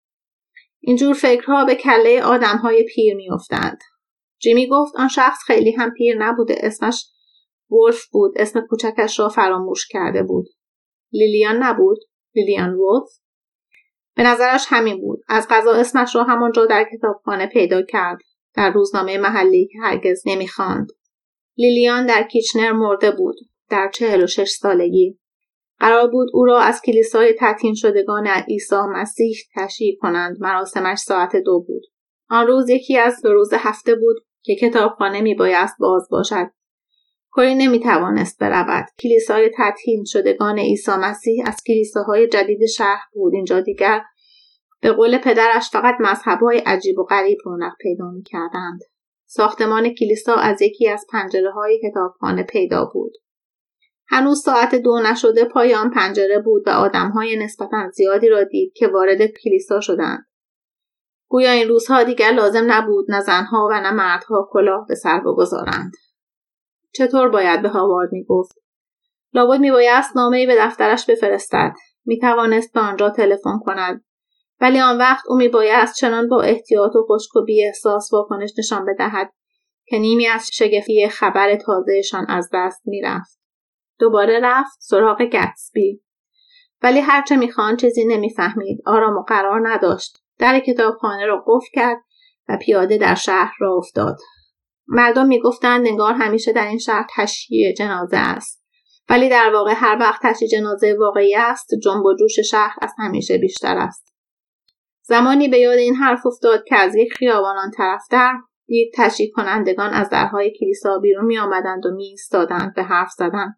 اینجور فکرها به کله آدمهای پیر میافتند. جیمی گفت آن شخص خیلی هم پیر نبوده اسمش ولف بود اسم کوچکش را فراموش کرده بود. لیلیان نبود؟ لیلیان ولف به نظرش همین بود. از غذا اسمش را همانجا در کتابخانه پیدا کرد. در روزنامه محلی که هرگز نمی‌خواند. لیلیان در کیچنر مرده بود. در چهل و شش سالگی. قرار بود او را از کلیسای تعطین شدگان عیسی مسیح تشییع کنند. مراسمش ساعت دو بود. آن روز یکی از دو روز هفته بود که کتابخانه میبایست باز باشد. کلی نمی‌توانست برود. کلیسای تطهین شدگان عیسی مسیح از کلیساهای جدید شهر بود. اینجا دیگر به قول پدرش فقط مذهبهای عجیب و غریب رونق پیدا می‌کردند. ساختمان کلیسا از یکی از پنجره های کتابخانه پیدا بود. هنوز ساعت دو نشده پای آن پنجره بود و آدمهای نسبتا زیادی را دید که وارد کلیسا شدند. گویا این روزها دیگر لازم نبود نه زنها و نه مردها کلاه به سر بگذارند. چطور باید به هاوارد می‌گفت؟ لابد میبایست نامهای به دفترش بفرستد. می‌توانست به آنجا تلفن کند. ولی آن وقت او میبایست چنان با احتیاط و خشک و احساس واکنش نشان بدهد که نیمی از شگفتی خبر تازهشان از دست می‌رفت. دوباره رفت سراغ گتسبی. ولی هرچه می‌خوان چیزی نمی‌فهمید. آرام و قرار نداشت. در کتابخانه را قفل کرد و پیاده در شهر را افتاد. مردم می‌گفتند انگار همیشه در این شهر تشییع جنازه است. ولی در واقع هر وقت تشییع جنازه واقعی است جنب و جوش شهر از همیشه بیشتر است. زمانی به یاد این حرف افتاد که از یک خیابان آن طرفتر دید تشییع کنندگان از درهای کلیسا بیرون می آمدند و می ایستادند به حرف زدن.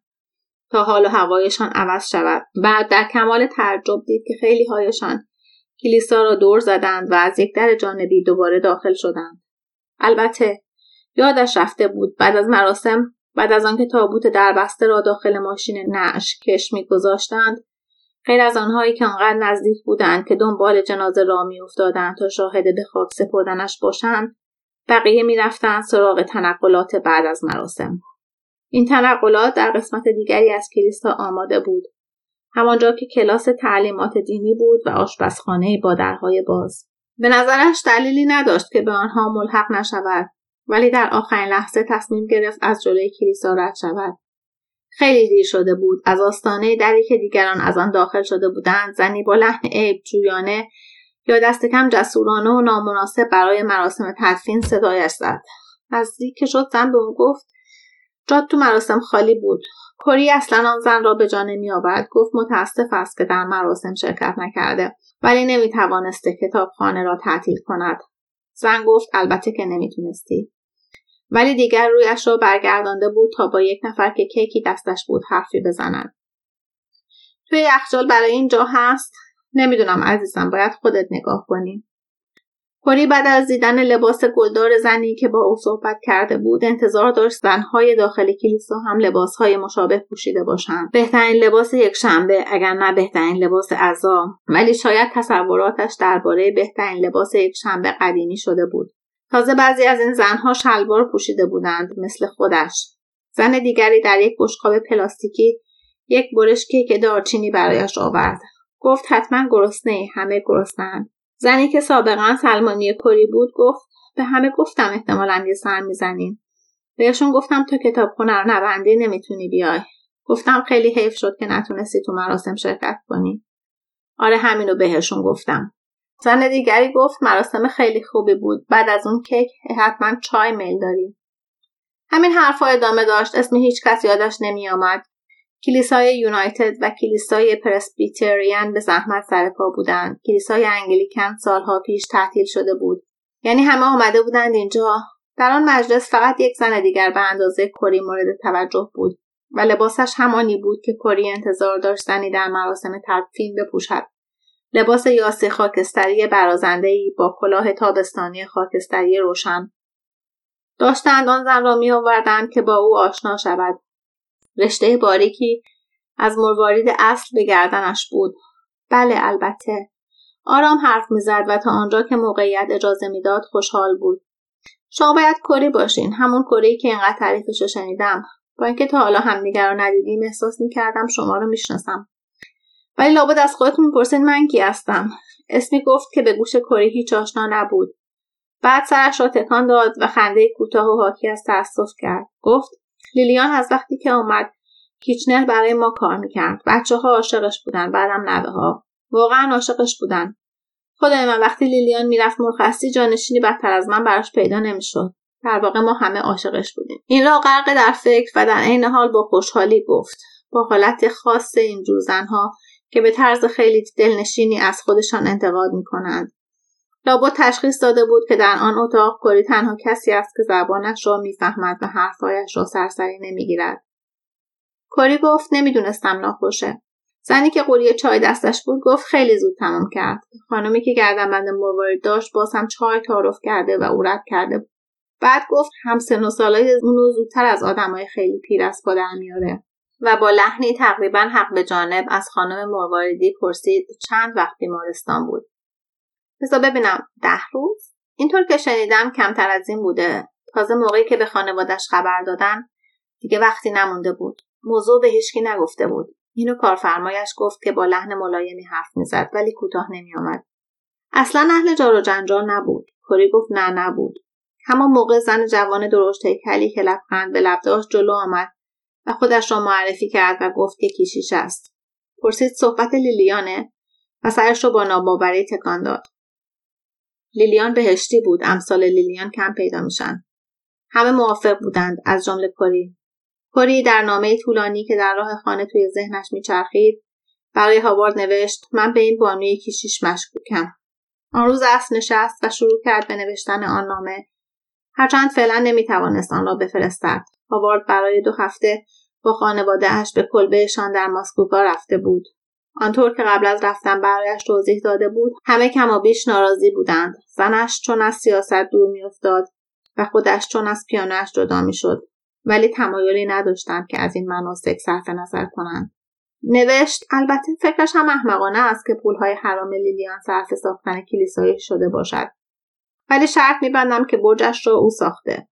تا حال و هوایشان عوض شود. بعد در کمال تعجب دید که خیلی هایشان کلیسا را دور زدند و از یک در جانبی دوباره داخل شدند. البته یادش رفته بود. بعد از مراسم بعد از آنکه تابوت دربسته را داخل ماشین نعش کش میگذاشتند غیر از آنهایی که آنقدر نزدیک بودند که دنبال جنازه را میافتادند تا شاهد به خاک سپردنش باشند بقیه می‌رفتند سراغ تنقلات بعد از مراسم. این تنقلات در قسمت دیگری از کلیسا آماده بود. همانجا که کلاس تعلیمات دینی بود و آشپزخانه با درهای باز. به نظرش دلیلی نداشت که به آنها ملحق نشود. ولی در آخرین لحظه تصمیم گرفت از جلوی کلیسا رد شود. خیلی دیر شده بود. از آستانه دری که دیگران از آن داخل شده بودند زنی با لحن عیب جویانه یا دست کم جسورانه و نامناسب برای مراسم تدفین صدایش زد. نزدیک که شد زن به او گفت جاد تو مراسم خالی بود. کری اصلا آن زن را به جا نمیآورد. گفت متاسف است که در مراسم شرکت نکرده ولی نمی‌توانسته کتابخانه را تعطیل کند. زن گفت البته که نمی‌تونستی. ولی دیگر رویش را برگردانده بود تا با یک نفر که کیکی دستش بود حرفی بزند. توی یخچال برای این جا هست؟ نمی‌دونم عزیزم باید خودت نگاه کنی. کوری بعد از دیدن لباس گلدار زنی که با او صحبت کرده بود انتظار داشت زنهای داخل کلیسا هم لباسهای مشابه پوشیده باشند. بهترین لباس یک شنبه اگر نه بهترین لباس عزا. ولی شاید تصوراتش درباره بهترین لباس یک شنبه قدیمی شده بود. تازه بعضی از این زنها شلوار پوشیده بودند مثل خودش. زن دیگری در یک بشقاب پلاستیکی یک برش کیک دارچینی برایش آورد. گفت حتما گرسنه همه گرسنند زنی که سابقا سلمانی کری بود گفت به همه گفتم احتمالا یه سر می‌زنیم. بهشون گفتم تو کتابخونه رو نبندی نمی‌تونی بیای. گفتم خیلی حیف شد که نتونستی تو مراسم شرکت کنی. آره همینو بهشون گفتم. زن دیگری گفت مراسم خیلی خوبی بود. بعد از اون کیک حتما چای میل داریم. همین حرفها ادامه داشت. اسم هیچ کس یادش نمیآمد. کلیسای یونایتد و کلیسای پرسبیتریان به زحمت سر پا بودند. کلیسای انگلیکن سالها پیش تعطیل شده بود. یعنی همه آمده بودند اینجا. در آن مجلس فقط یک زن دیگر به اندازه کری مورد توجه بود و لباسش همانی بود که کری انتظار داشت زنی در مراسم تدفین بپوشد. لباس یاسی خاکستری برازندهای با کلاه تابستانی خاکستری روشن. داشتند آن زن را می آوردند که با او آشنا شود. رشته باریکی از مروارید اصل به گردنش بود. بله البته. آرام حرف می‌زد و تا آنجا که موقعیت اجازه می‌داد خوشحال بود. شما باید کری باشین. همون کری که اینقدر تعریفش رو شنیدم. با اینکه تا حالا همدیگر رو ندیدیم احساس می‌کردم شما رو می‌شناسم. ولی لابد از خودتون می‌پرسید من کی هستم. اسمی گفت که به گوش کری هیچ آشنا نبود. بعد سرش را تکان داد و خنده کوتاه و حاکی از تاسف کرد. گفت لیلیان از وقتی که آمد کیچنر برای ما کار می‌کرد. بچه ها عاشقش بودن بعدم نوه ها واقعا عاشقش بودن. خدای من وقتی لیلیان می‌رفت مرخصی جانشینی بدتر از من براش پیدا نمی‌شد. در واقع ما همه عاشقش بودیم. این را غرق در فکر و در عین حال با خوشحالی گفت. با حالت خاص اینجور زنها که به طرز خیلی دلنشینی از خودشان انتقاد می‌کنند. لابد تشخیص داده بود که در آن اتاق کری تنها کسی است که زبانش را می‌فهمد و حرفهایش را سرسری نمی‌گیرد. کری گفت نمی‌دونستم ناخوشه. زنی که قوری چای دستش بود گفت خیلی زود تمام کرد. خانمی که گردنبند مروارید داشت باز چای تعارف کرده و او رد کرده بود. بعد گفت هم سن و سالای اونو زودتر از آدمای خیلی پیر است با در میاره. و با لحنی تقریبا حق به جانب از خانم مرواریدی پرسید چند وقت بیمارستان بود. بذار ببینم ده روز؟ اینطور که شنیدم کمتر از این بوده. تازه موقعی که به خانوادش خبر دادن دیگه وقتی نمونده بود. موضوع به هیچکی نگفته بود. اینو کارفرمایش گفت که با لحن ملایمی حرف می‌زد ولی کوتاه نمیآمد. اصلا اهل جار و جنجال نبود. کری گفت نه نبود. همان موقع زن جوان درشت هیکلی که لبخند به لب داشت جلو آمد و خودش را معرفی کرد و گفت که کیشیش است. پرسید صحبت لیلیانه؟ و سرش را با ناباوری تکان داد. لیلیان بهشتی بود. امثال لیلیان کم پیدا میشن. همه موافق بودند از جمله کری کری در نامه طولانی که در راه خانه توی ذهنش میچرخید برای هاوارد نوشت من به این بانوی کیشیش مشکوکم. آن روز اصل نشست و شروع کرد به نوشتن آن نامه. هرچند فعلا نمی‌توانست آن را بفرستد. هاوارد برای دو هفته با خانوادهاش به کلبهشان در ماسکوکا رفته بود. آنطور که قبل از رفتن برایش توضیح داده بود همه کم و بیش ناراضی بودند. زنش چون از سیاست دور میافتاد و خودش چون از پیانوش جدا می‌شد. ولی تمایلی نداشتند که از این مناسک صرف نظر کنند. نوشت البته فکرش هم احمقانه است که پولهای حرام لیلیان صرف ساختن کلیسایی شده باشد. ولی شرط میبندم که برجش را او ساخته.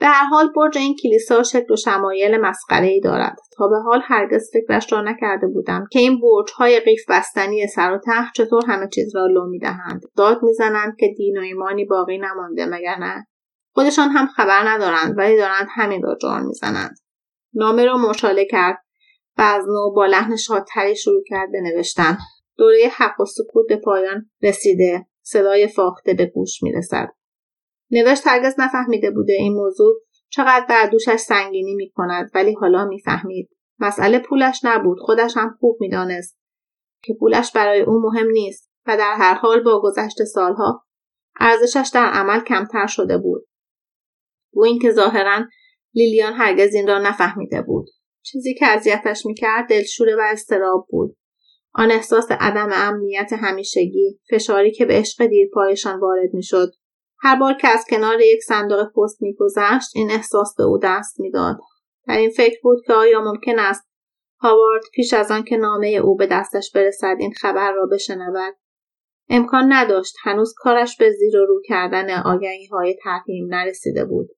به هر حال برج این کلیسا شکل و شمایل مسخره ای دارد. تا به حال هرگز فکرش را نکرده بودم که این برج های قیف بستنی سر و ته چطور همه چیز را لو می‌دهند. داد می‌زنند که دین و ایمانی باقی نمانده مگر نه؟ خودشان هم خبر ندارند ولی دارند همین را جان می‌زنند. نامه را مشاله کرد و از نو با لحن شادتری شروع کرد به نوشتن. دوره حق و سکوت به پایان رسیده. صدای فاخته به گوش می‌رسد. نوشت هرگز نفهمیده بوده این موضوع چقدر بر دوشش سنگینی می کند ولی حالا می‌فهمید. مسئله پولش نبود خودش هم خوب می‌دانست که پولش برای او مهم نیست و در هر حال با گذشت سالها ارزشش در عمل کمتر شده بود. او اینکه ظاهرا لیلیان هرگز این را نفهمیده بود. چیزی که اذیتش می‌کرد دلشوره و استراب بود. آن احساس عدم امنیت همیشگی فشاری که به عشق دیرپایشان وارد می‌شد. هر بار که از کنار یک صندوق پست میگذشت این احساس به او دست می‌داد. در این فکر بود که آیا ممکن است هاوارد پیش از آن که نامه او به دستش برسد این خبر را بشنود؟ امکان نداشت. هنوز کارش به زیر و رو کردن آگهی های تحریم نرسیده بود.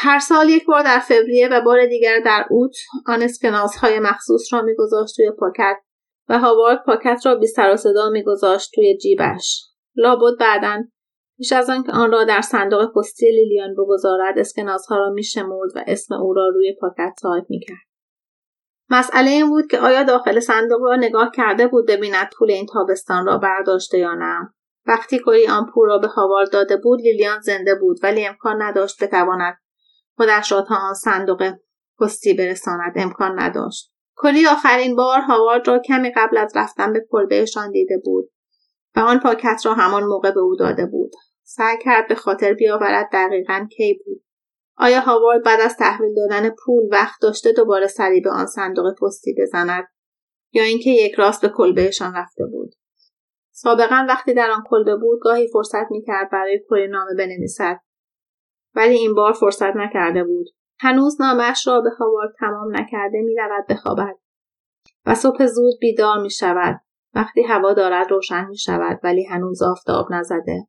هر سال یک بار در فوریه و بار دیگر در اوت آن اسکناس های مخصوص را میگذاشت توی پاکت و هاوارد پاکت را بی سر و صدا میگذاشت توی جیبش. لابد بعدا پیش از آنکه آن را در صندوق پستی لیلیان بگذارد اسکناسها را میشمرد و اسم او را روی پاکت تایپ می‌کرد. مسئله این بود که آیا داخل صندوق را نگاه کرده بود ببیند پول این تابستان را برداشته یا نه. وقتی کری آن پول را به هاوارد داده بود لیلیان زنده بود ولی امکان نداشت بتواند خودش را تا آن صندوق پستی برساند. امکان نداشت. کلی آخرین بار هاوارد را کمی قبل از رفتن به کلبهشان دیده بود. و آن پاکت را همان موقع به او داده بود. سعی کرد به خاطر بیاورد دقیقا کی بود. آیا هاوارد بعد از تحویل دادن پول وقت داشته دوباره سری به آن صندوق پستی بزند؟ یا اینکه یک راست به کلبهشان رفته بود؟ سابقا وقتی در آن کلبه بود گاهی فرصت می‌کرد برای کلی نامه بنویسد. ولی این بار فرصت نکرده بود. هنوز نامش را به هاوارد تمام نکرده می‌رود بخوابد. و صبح زود بیدار می شود وقتی هوا دارد روشن می شود ولی هنوز آفتاب نزده.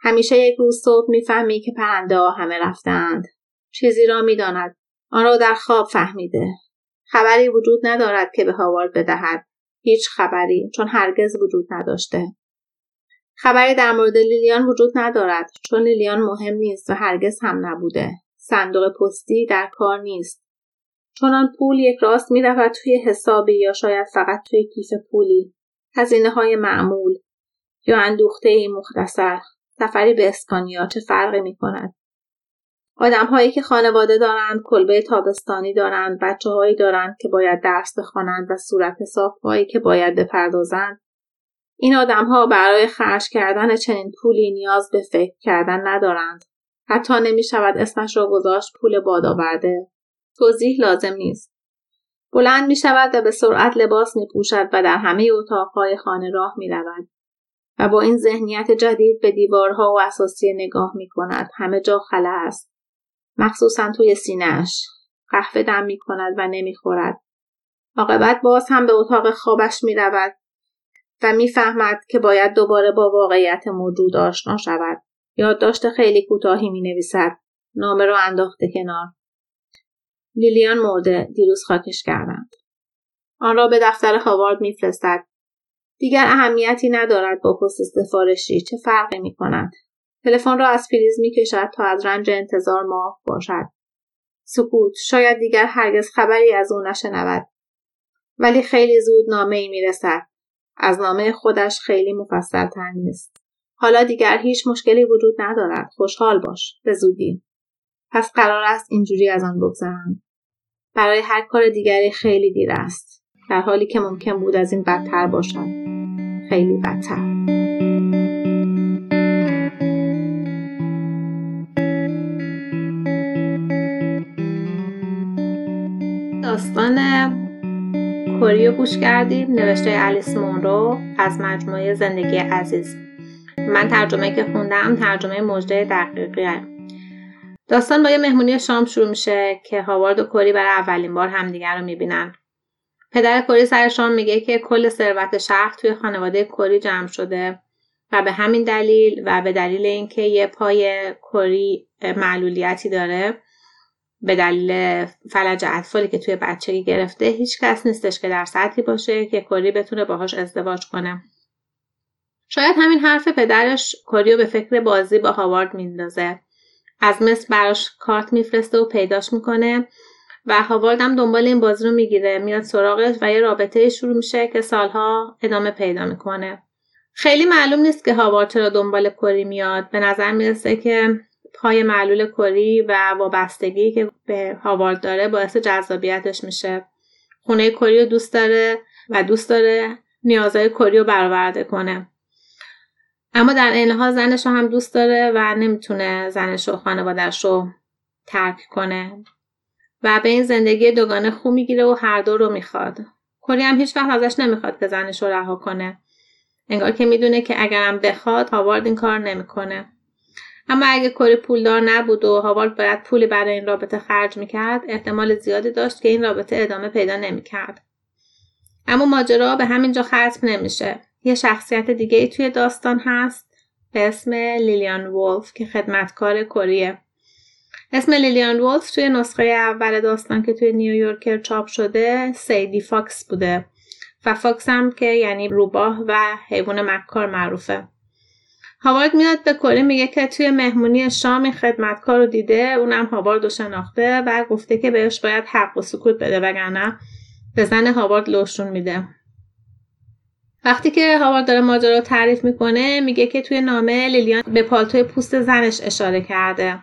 همیشه یک روز صبح می‌فهمی که پرنده ها همه رفتند چیزی را می‌داند. آن را در خواب فهمیده. خبری وجود ندارد که به هاوارد بدهد. هیچ خبری چون هرگز وجود نداشته. خبری در مورد لیلیان وجود ندارد چون لیلیان مهم نیست و هرگز هم نبوده. صندوق پستی در کار نیست. چون آن پول یک راست می رود توی حسابی یا شاید فقط توی کیف پولی. هزینه های معمول. یا اندوخته ای مختصر. سفری به اسپانیا چه فرقی می کند آدم هایی که خانواده دارند کلبه تابستانی دارند بچه هایی دارند که باید درس بخوانند و صورت حساب هایی که باید بپردازند. این آدم ها برای خرج کردن چنین پولی نیاز به فکر کردن ندارند. حتی نمی شود اسمش را گذاشت پول باد آورده توضیح لازم نیست بلند می شود و به سرعت لباس می پوشد و در همه اتاقهای خانه راه می رود و با این ذهنیت جدید به دیوارها و اساسی نگاه می کند همه جا خلا است مخصوصا توی سینهش قهوه دم می کند و نمی خورد. عاقبت باز هم به اتاق خوابش می رود و می‌فهمد که باید دوباره با واقعیت موجود آشنا شود. یادداشت خیلی کوتاهی می نویسد. نامه را انداخته کنار. لیلیان مرده دیروز خاکش کردند. آن را به دفتر هاوارد میفرستد. دیگر اهمیتی ندارد با پست سفارشی چه فرقی می کند. تلفن را از پریز می کشد تا از رنج انتظار معاف باشد. سکوت شاید دیگر هرگز خبری از او نشنود. ولی خیلی زود نامه ای می رسد. از نامه خودش خیلی مفصل تر نیست. حالا دیگر هیچ مشکلی وجود ندارد. خوشحال باش. به زودی. پس قرار است اینجوری از آن بگذرند. برای هر کار دیگری خیلی دیر است. در حالی که ممکن بود از این بدتر باشد. خیلی بدتر. داستان کوریو گوش کردیم نوشته الیس مونرو از مجموعه زندگی عزیز من ترجمه که خوندم ترجمه مجده دقیقیه داستان با یه مهمونی شام شروع میشه که هاوارد و کوری برای اولین بار همدیگر رو می‌بینن. پدر کوری سر شام میگه که کل ثروت شهر توی خانواده کوری جمع شده و به همین دلیل و به دلیل اینکه یه پای کوری معلولیتی داره به دلیل فلج اطفالی که توی بچگی گرفته هیچ کس نیستش که در سطحی باشه که کوری بتونه باهاش ازدواج کنه. شاید همین حرف پدرش کوریو به فکر بازی با هاوارد میندازه. از مصر براش کارت میفرسته و پیداش می‌کنه و هاوارد هم دنبال این بازی رو می‌گیره. میاد سراغش و یه رابطه شروع میشه که سالها ادامه پیدا می‌کنه. خیلی معلوم نیست که هاوارد چرا دنبال کوری میاد. به نظر می‌رسه که پای معلول کری و وابستگی که به هاوارد داره باعث جذابیتش میشه. خونه کری رو دوست داره و دوست داره نیازهای کری رو برآورده کنه. اما در این حال زنش رو هم دوست داره و نمی‌تونه زنش و خانوادش رو ترک کنه. و به این زندگی دوگانه خو می‌گیره و هر دو رو می‌خواد. کری هم هیچ وقت ازش نمی‌خواد که زنش رو رها کنه. انگار که می‌دونه که اگرم بخواد هاوارد این کار نمی‌کنه. اما اگه کری پولدار نبود و هاوارد باید پولی برای این رابطه خرج می‌کرد احتمال زیادی داشت که این رابطه ادامه پیدا نمی‌کرد. اما ماجرا به همینجا ختم نمیشه. یه شخصیت دیگه ای توی داستان هست به اسم لیلیان وولف که خدمتکار کریه. اسم لیلیان وولف توی نسخه اول داستان که توی نیویورکر چاپ شده سیدی فاکس بوده و فاکس هم که یعنی روباه و حیوان مکار معروفه. هاوارد میاد به کلی میگه که توی مهمونی شامی خدمتکار رو دیده اونم هاوارد رو شناخته و گفته که بهش باید حق و سکوت بده وگرنه به زن هاوارد لوشون میده. وقتی که هاوارد داره ماجرا رو تعریف می‌کنه میگه که توی نامه لیلیان به پالتوی پوست زنش اشاره کرده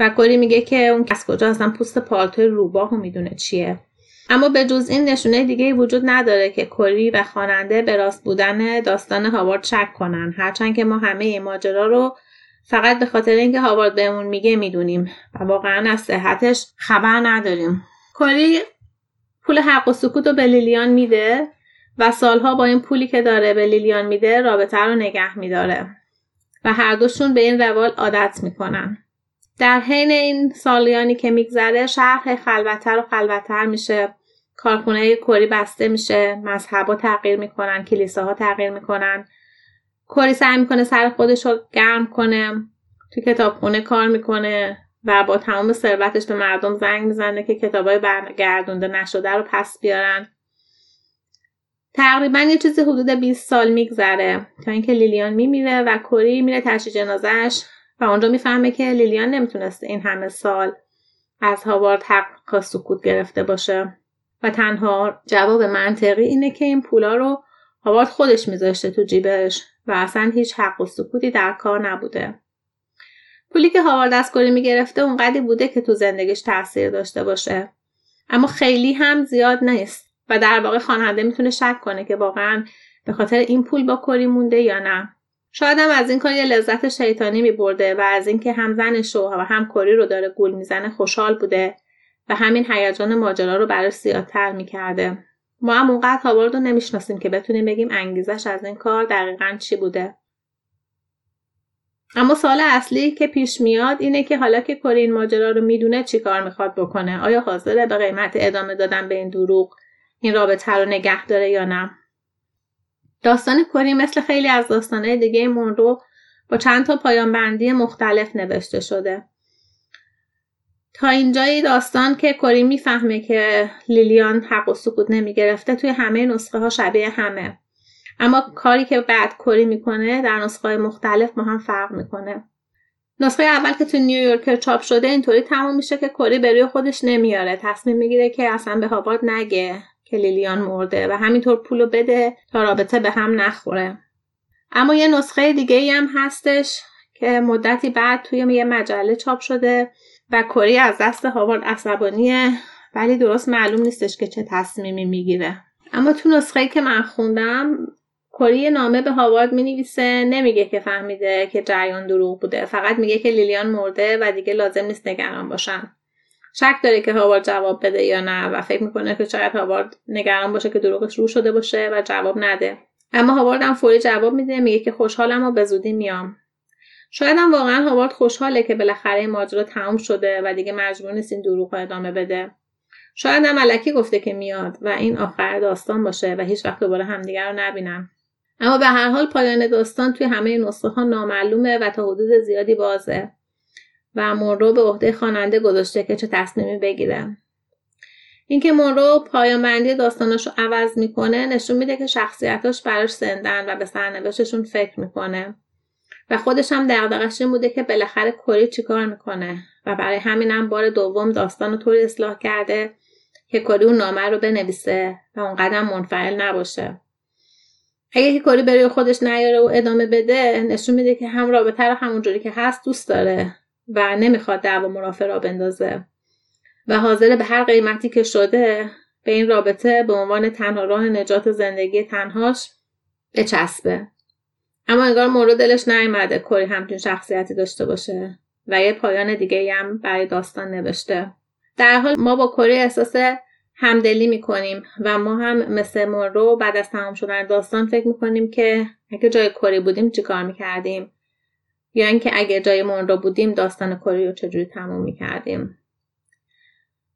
و کلی میگه که اون از کجا اصلا پوست پالتوی روباه می‌دونه چیه. اما به جز این نشونه دیگه وجود نداره که کلی و خواننده به راست بودن داستان هاوارد شک کنن. هرچند که ما همه ماجرا رو فقط به خاطر اینکه هاوارد بهمون میگه می‌دونیم و واقعا از صحتش خبر نداریم. کلی پول حق و سکوت رو به لیلیان میده. و سالها با این پولی که داره به لیلیان میده رابطه رو نگه میداره. و هر دوشون به این روال عادت می‌کنن. در حین این سالیانی که میگذره شهر خلوتتر و خلوتتر میشه. کارخونه کری بسته میشه. مذهبها تغییر می‌کنن. کلیساها تغییر می‌کنن. کری سعی می‌کنه سر خودش رو گرم کنه. تو کتابخونه کار می‌کنه و با تمام ثروتش به مردم زنگ می‌زنه که کتابای برگردونده نشده رو پس بیارن. تقریبا یه چیزی حدود 20 سال میگذره تا اینکه لیلیان میمیره و کری میره تشییع جنازهش و اونجا می‌فهمه که لیلیان نمی‌تونسته این همه سال از هاوارد حق سکوت گرفته باشه. و تنها جواب منطقی اینه که این پولا رو هاوارد خودش میذاشته تو جیبش و اصلا هیچ حق و سکوتی در کار نبوده. پولی که هاوارد از کلی می‌گرفته اونقدی بوده که تو زندگیش تاثیر داشته باشه. اما خیلی هم زیاد نیست. و در واقع خواننده می‌تونه شک کنه که واقعا به خاطر این پول با کری مونده یا نه. شاید هم از این کار یه لذت شیطانی میبرده و از اینکه هم زنش و هم کری رو داره گول می‌زنه خوشحال بوده و همین هیجان ماجرا رو براش زیادتر می‌کرده. ما هم اونقدر هاوارد رو نمی‌شناسیم که بتونیم بگیم انگیزش از این کار دقیقا چی بوده. اما سال اصلی که پیش میاد اینه که حالا که کری این ماجرا رو می‌دونه چی کار می‌خواد بکنه؟ آیا حاضره به قیمت ادامه دادن به این دروغ؟ این رابطه رو نگه داره یا نه. داستان کری مثل خیلی از داستانهای دیگه مونرو با چند تا پایان بندی مختلف نوشته شده. تا اینجای داستان که کری می‌فهمه که لیلیان حق و سکوت نمی‌گرفته توی همه نسخه ها شبیه همه. اما کاری که بعد کری می‌کنه در نسخه های مختلف با هم فرق می‌کنه. نسخه اول که تو نیویورکر چاپ شده اینطوری تموم میشه که کری به روی خودش نمیاره. تصمیم می‌گیره که اصلا به هاوارد نگه. که لیلیان مرده و همینطور پولو بده تا رابطه به هم نخوره. اما یه نسخه دیگه هم هستش که مدتی بعد توی یه مجله چاپ شده و کری از دست هاوارد عصبانیه ولی درست معلوم نیستش که چه تصمیمی می‌گیره. اما تو نسخه که من خوندم کری نامه به هاوارد می نویسه نمیگه که فهمیده که جریان دروغ بوده فقط میگه که لیلیان مرده و دیگه لازم نیست نگران باشن. شک داره که هاوارد جواب بده یا نه و فکر می‌کنه که شاید هاوارد نگران باشه که دروغش رو شده باشه و جواب نده. اما هاوارد هم فوری جواب میده میگه که خوشحالم و به میام. شاید هم واقعا هاوارد خوشحاله که بالاخره این ماجرا تموم شده و دیگه مجبور نیست این دروغ ادامه بده. شاید هم علکی گفته که میاد و این آخر داستان باشه و هیچ وقت دوباره همدیگر رو نبینم اما به هر حال پایان داستان توی همه نسخه ها نامعلومه و تا حدود زیادی بازه و مونرو به عهده خواننده گذاشته که چه تصمیمی بگیره اینکه مونرو پایان بندی داستانش رو عوض می‌کنه نشون میده که شخصیتاش براش سندن و به سرنوشتشون فکر می‌کنه. و خودش هم دغدغش این بوده که بالاخره کری چیکار می‌کنه. و برای همینم بار دوم داستان رو طوری اصلاح کرده که کری اون نامه رو بنویسه و اون قدم منفعل نباشه. اگه که کری برای خودش نیاره و ادامه بده نشون میده که هم رابطه رو همونجوری که هست دوست داره. و نمی‌خواد دعوا مرافع را بندازه. و حاضر به هر قیمتی که شده به این رابطه به عنوان تنها راه نجات زندگی تنهاش بچسبه. اما انگار مورو دلش نیامده کری همچین شخصیتی داشته باشه و یه پایان دیگه هم برای داستان نوشته. در حال ما با کری احساس همدلی می‌کنیم و ما هم مثل مورو بعد از تمام شدن داستان فکر می‌کنیم که اگه جای کری بودیم چیکار می‌کردیم؟ یا اینکه اگه جای مونرو بودیم داستان کری رو چجوری تموم می‌کردیم.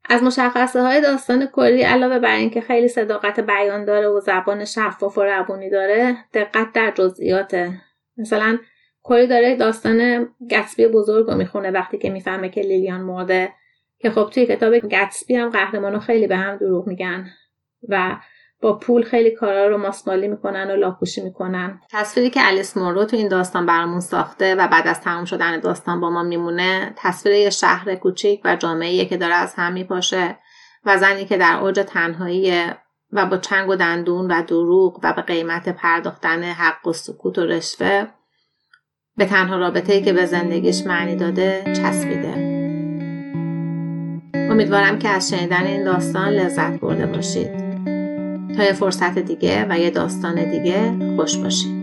از مشخصه های داستان کلی علاوه بر اینکه خیلی صداقت بیان داره و زبان شفاف و روونی داره دقت در جزئیاته. مثلا کلی داره داستان گتسبی بزرگ رو می‌خونه وقتی که می‌فهمه که لیلیان مرده که خب توی کتاب گتسبی هم قهرمانو خیلی به هم دروغ میگن و با پول خیلی کارا رو ماسمالی می‌کنن و لاپوشی می‌کنن. تصویری که الیس مورو تو این داستان برامون ساخته و بعد از تمام شدن داستان با ما میمونه تصویر یه شهر کوچیک و جامعه که داره از هم میپاشه و زنی که در اوج تنهایی و با چنگ و دندون و دروغ و به قیمت پرداختن حق و سکوت و رشوه به تنها رابطه‌ای که به زندگیش معنی داده چسبیده. امیدوارم که از شنیدن این داستان لذت برده باشید. تا یه فرصت دیگه و یه داستان دیگه خوش باشید